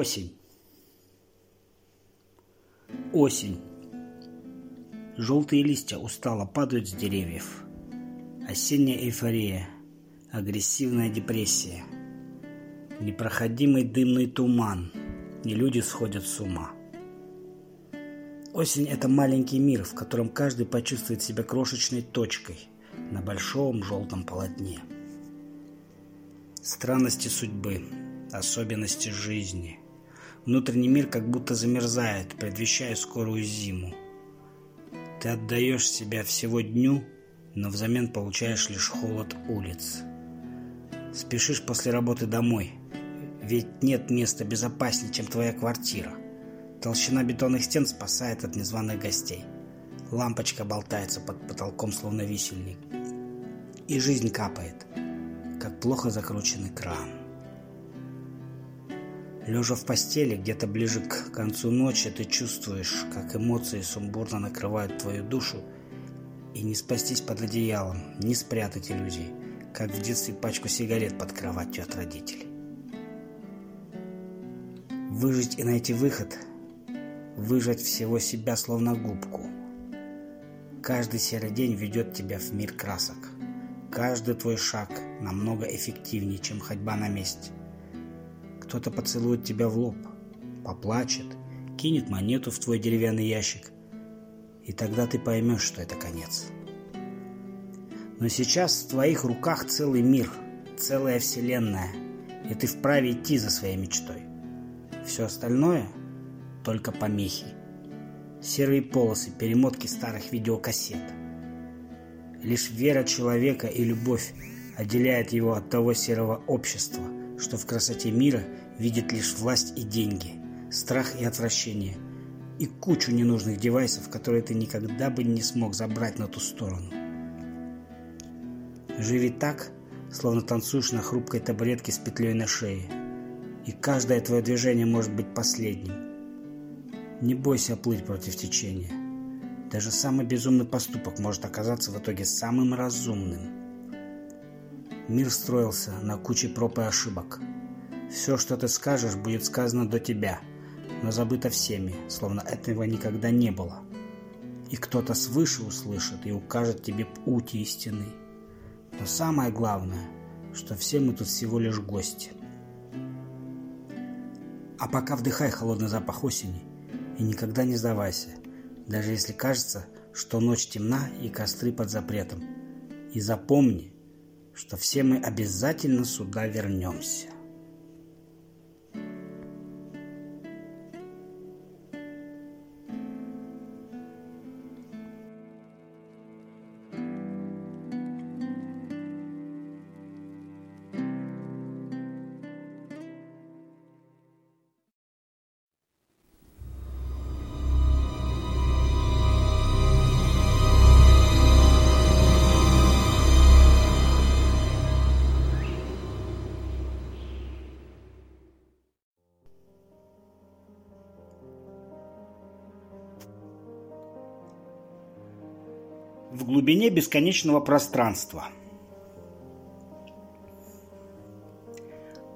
Осень. Осень. Желтые листья устало падают с деревьев. Осенняя эйфория. Агрессивная депрессия. Непроходимый дымный туман. И люди сходят с ума. Осень – это маленький мир, в котором каждый почувствует себя крошечной точкой на большом желтом полотне. Странности судьбы, особенности жизни. Внутренний мир как будто замерзает, предвещая скорую зиму. Ты отдаешь себя всего дню, но взамен получаешь лишь холод улиц. Спешишь после работы домой, ведь нет места безопаснее, чем твоя квартира. Толщина бетонных стен спасает от незваных гостей. Лампочка болтается под потолком, словно висельник. И жизнь капает – как плохо закрученный кран. Лежа в постели, где-то ближе к концу ночи, ты чувствуешь, как эмоции сумбурно накрывают твою душу, и не спастись под одеялом, не спрятать иллюзий, как в детстве пачку сигарет под кроватью от родителей. Выжить и найти выход, выжать всего себя словно губку. Каждый серый день ведет тебя в мир красок – Каждый твой шаг намного эффективнее, чем ходьба на месте. Кто-то поцелует тебя в лоб, поплачет, кинет монету в твой деревянный ящик, и тогда ты поймешь, что это конец. Но сейчас в твоих руках целый мир, целая вселенная, и ты вправе идти за своей мечтой. Все остальное – только помехи. Серые полосы, перемотки старых видеокассет – Лишь вера человека и любовь отделяет его от того серого общества, что в красоте мира видит лишь власть и деньги, страх и отвращение, и кучу ненужных девайсов, которые ты никогда бы не смог забрать на ту сторону. Живи так, словно танцуешь на хрупкой табуретке с петлей на шее, и каждое твое движение может быть последним. Не бойся плыть против течения. Даже самый безумный поступок может оказаться в итоге самым разумным. Мир строился на куче проб и ошибок. Все, что ты скажешь, будет сказано до тебя, но забыто всеми, словно этого никогда не было. И кто-то свыше услышит и укажет тебе путь истинный. Но самое главное, что все мы тут всего лишь гости. А пока вдыхай холодный запах осени и никогда не сдавайся даже если кажется, что ночь темна и костры под запретом. И запомни, что все мы обязательно сюда вернемся. Глубине бесконечного пространства.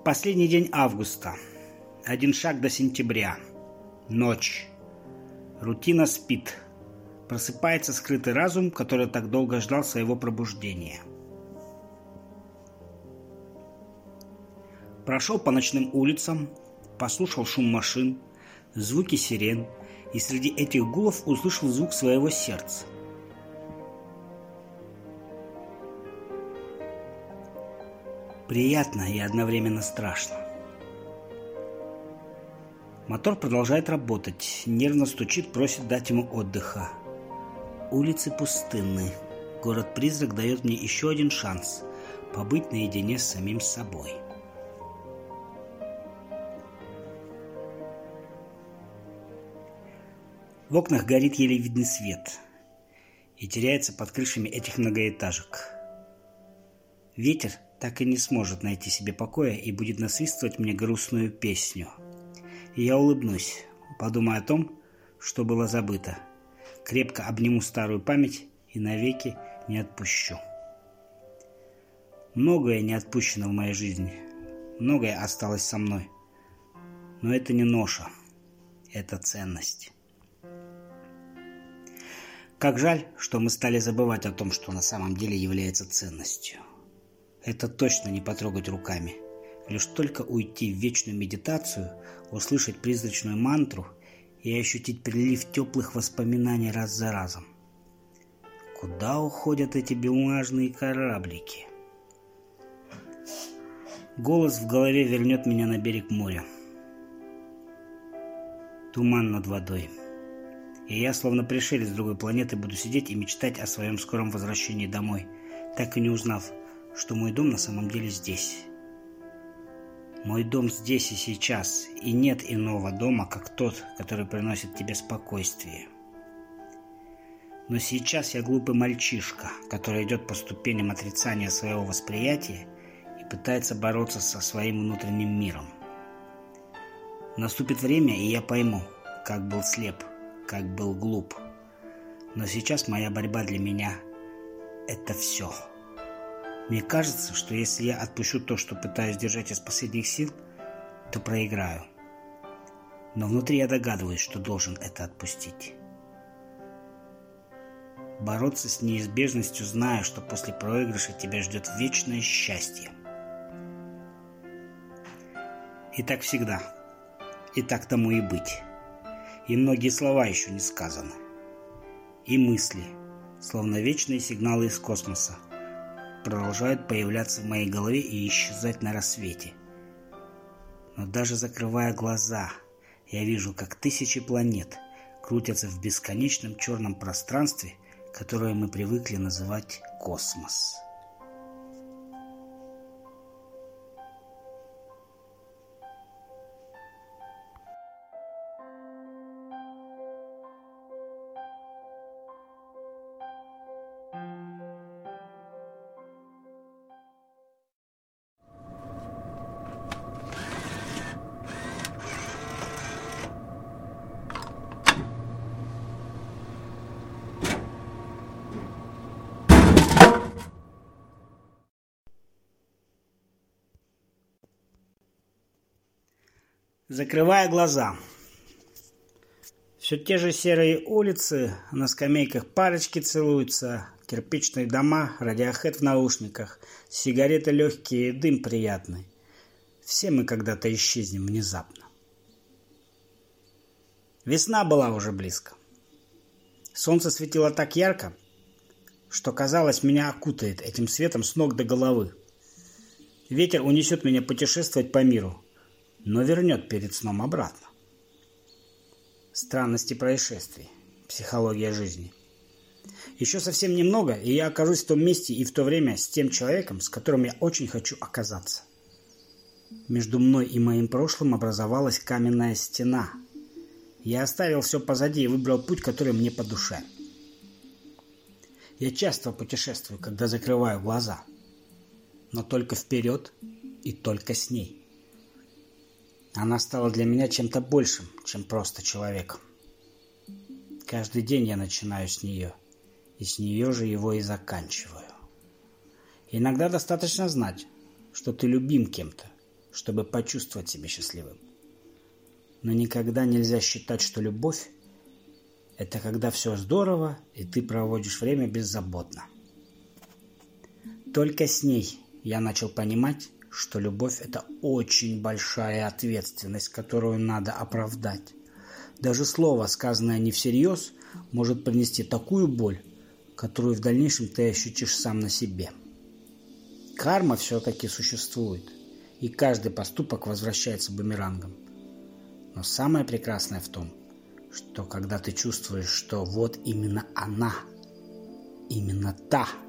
Последний день августа. Один шаг до сентября. Ночь. Рутина спит. Просыпается скрытый разум, который так долго ждал своего пробуждения. Прошел по ночным улицам, послушал шум машин, звуки сирен, и среди этих гулов услышал звук своего сердца. Приятно и одновременно страшно. Мотор продолжает работать, нервно стучит, просит дать ему отдыха. Улицы пустынны. Город-призрак дает мне еще один шанс побыть наедине с самим собой. В окнах горит еле видный свет и теряется под крышами этих многоэтажек. Ветер так и не сможет найти себе покоя и будет насвистывать мне грустную песню. И я улыбнусь, подумая о том, что было забыто. Крепко обниму старую память и навеки не отпущу. Многое не отпущено в моей жизни. Многое осталось со мной. Но это не ноша, это ценность. Как жаль, что мы стали забывать о том, что на самом деле является ценностью. Это точно не потрогать руками. Лишь только уйти в вечную медитацию, услышать призрачную мантру и ощутить прилив теплых воспоминаний раз за разом. Куда уходят эти бумажные кораблики? Голос в голове вернет меня на берег моря. Туман над водой. И я, словно пришелец с другой планеты, буду сидеть и мечтать о своем скором возвращении домой, так и не узнав, что мой дом на самом деле здесь. Мой дом здесь и сейчас, и нет иного дома, как тот, который приносит тебе спокойствие. Но сейчас я глупый мальчишка, который идет по ступеням отрицания своего восприятия и пытается бороться со своим внутренним миром. Наступит время, и я пойму, как был слеп, как был глуп. Но сейчас моя борьба для меня – это все. Мне кажется, что если я отпущу то, что пытаюсь держать из последних сил, то проиграю. Но внутри я догадываюсь, что должен это отпустить. Бороться с неизбежностью, зная, что после проигрыша тебя ждет вечное счастье. И так всегда. И так тому и быть. И многие слова еще не сказаны. И мысли, словно вечные сигналы из космоса, продолжают появляться в моей голове и исчезать на рассвете. Но даже закрывая глаза, я вижу, как тысячи планет крутятся в бесконечном черном пространстве, которое мы привыкли называть космос. Закрывая глаза. Все те же серые улицы, на скамейках парочки целуются, кирпичные дома, радиохед в наушниках, сигареты легкие, дым приятный. Все мы когда-то исчезнем внезапно. Весна была уже близко. Солнце светило так ярко, что казалось, меня окутает этим светом с ног до головы. Ветер унесет меня путешествовать по миру, но вернет перед сном обратно. Странности происшествий. Психология жизни. Еще совсем немного, и я окажусь в том месте и в то время с тем человеком, с которым я очень хочу оказаться. Между мной и моим прошлым образовалась каменная стена. Я оставил все позади и выбрал путь, который мне по душе. Я часто путешествую, когда закрываю глаза. Но только вперед и только с ней. Она стала для меня чем-то большим, чем просто человеком. Каждый день я начинаю с нее, и с нее же его и заканчиваю. Иногда достаточно знать, что ты любим кем-то, чтобы почувствовать себя счастливым. Но никогда нельзя считать, что любовь – это когда все здорово, и ты проводишь время беззаботно. Только с ней я начал понимать, что любовь – это очень большая ответственность, которую надо оправдать. Даже слово, сказанное не всерьез, может принести такую боль, которую в дальнейшем ты ощутишь сам на себе. Карма все-таки существует, и каждый поступок возвращается бумерангом. Но самое прекрасное в том, что когда ты чувствуешь, что вот именно она, именно та –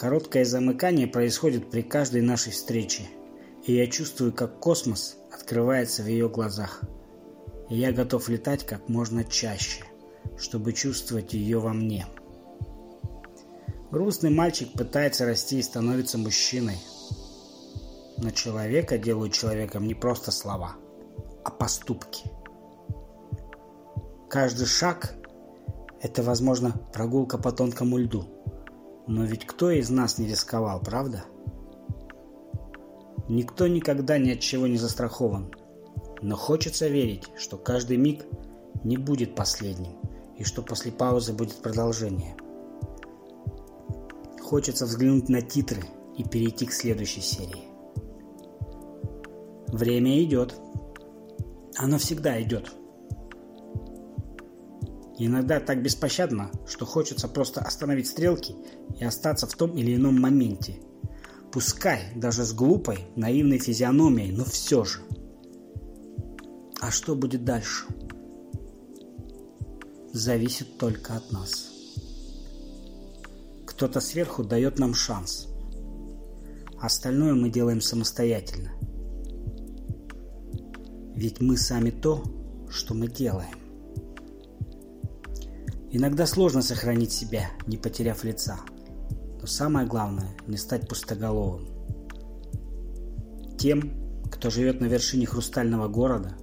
Короткое замыкание происходит при каждой нашей встрече, и я чувствую, как космос открывается в ее глазах. И я готов летать как можно чаще, чтобы чувствовать ее во мне. Грустный мальчик пытается расти и становится мужчиной. Но человека делают человеком не просто слова, а поступки. Каждый шаг – это, возможно, прогулка по тонкому льду – но ведь кто из нас не рисковал, правда? Никто никогда ни от чего не застрахован. Но хочется верить, что каждый миг не будет последним, и что после паузы будет продолжение. Хочется взглянуть на титры и перейти к следующей серии. Время идет. Оно всегда идет. Иногда так беспощадно, что хочется просто остановить стрелки и остаться в том или ином моменте. Пускай даже с глупой, наивной физиономией, но все же. А что будет дальше? Зависит только от нас. Кто-то сверху дает нам шанс. Остальное мы делаем самостоятельно. Ведь мы сами то, что мы делаем. Иногда сложно сохранить себя, не потеряв лица. Но самое главное – не стать пустоголовым. Тем, кто живет на вершине хрустального города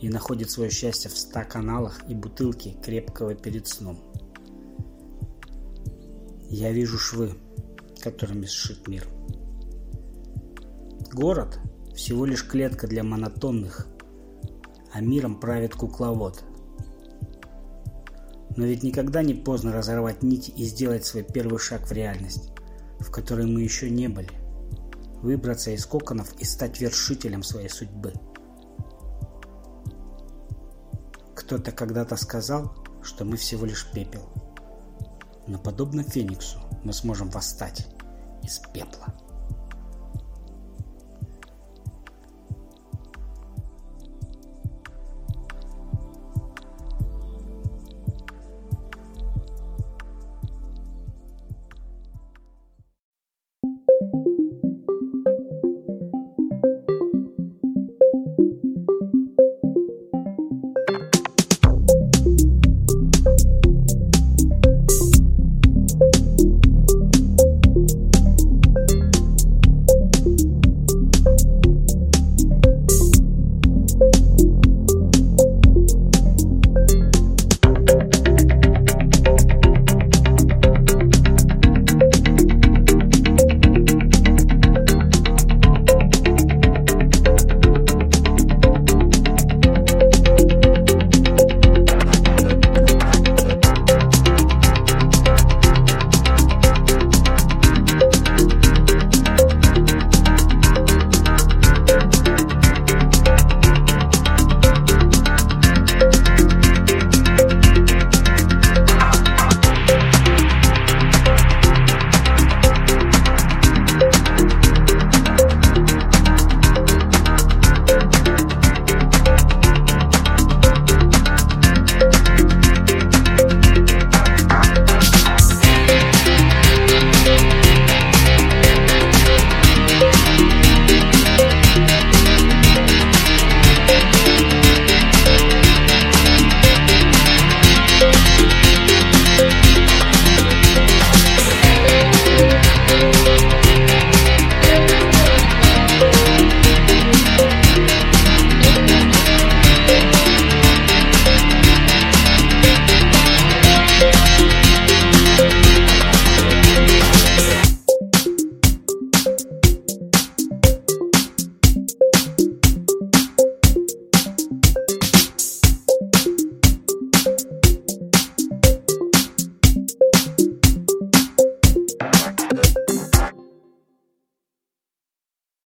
и находит свое счастье в ста каналах и бутылке крепкого перед сном. Я вижу швы, которыми сшит мир. Город – всего лишь клетка для монотонных, а миром правит кукловод – но ведь никогда не поздно разорвать нити и сделать свой первый шаг в реальность, в которой мы еще не были. Выбраться из коконов и стать вершителем своей судьбы. Кто-то когда-то сказал, что мы всего лишь пепел. Но подобно Фениксу мы сможем восстать из пепла.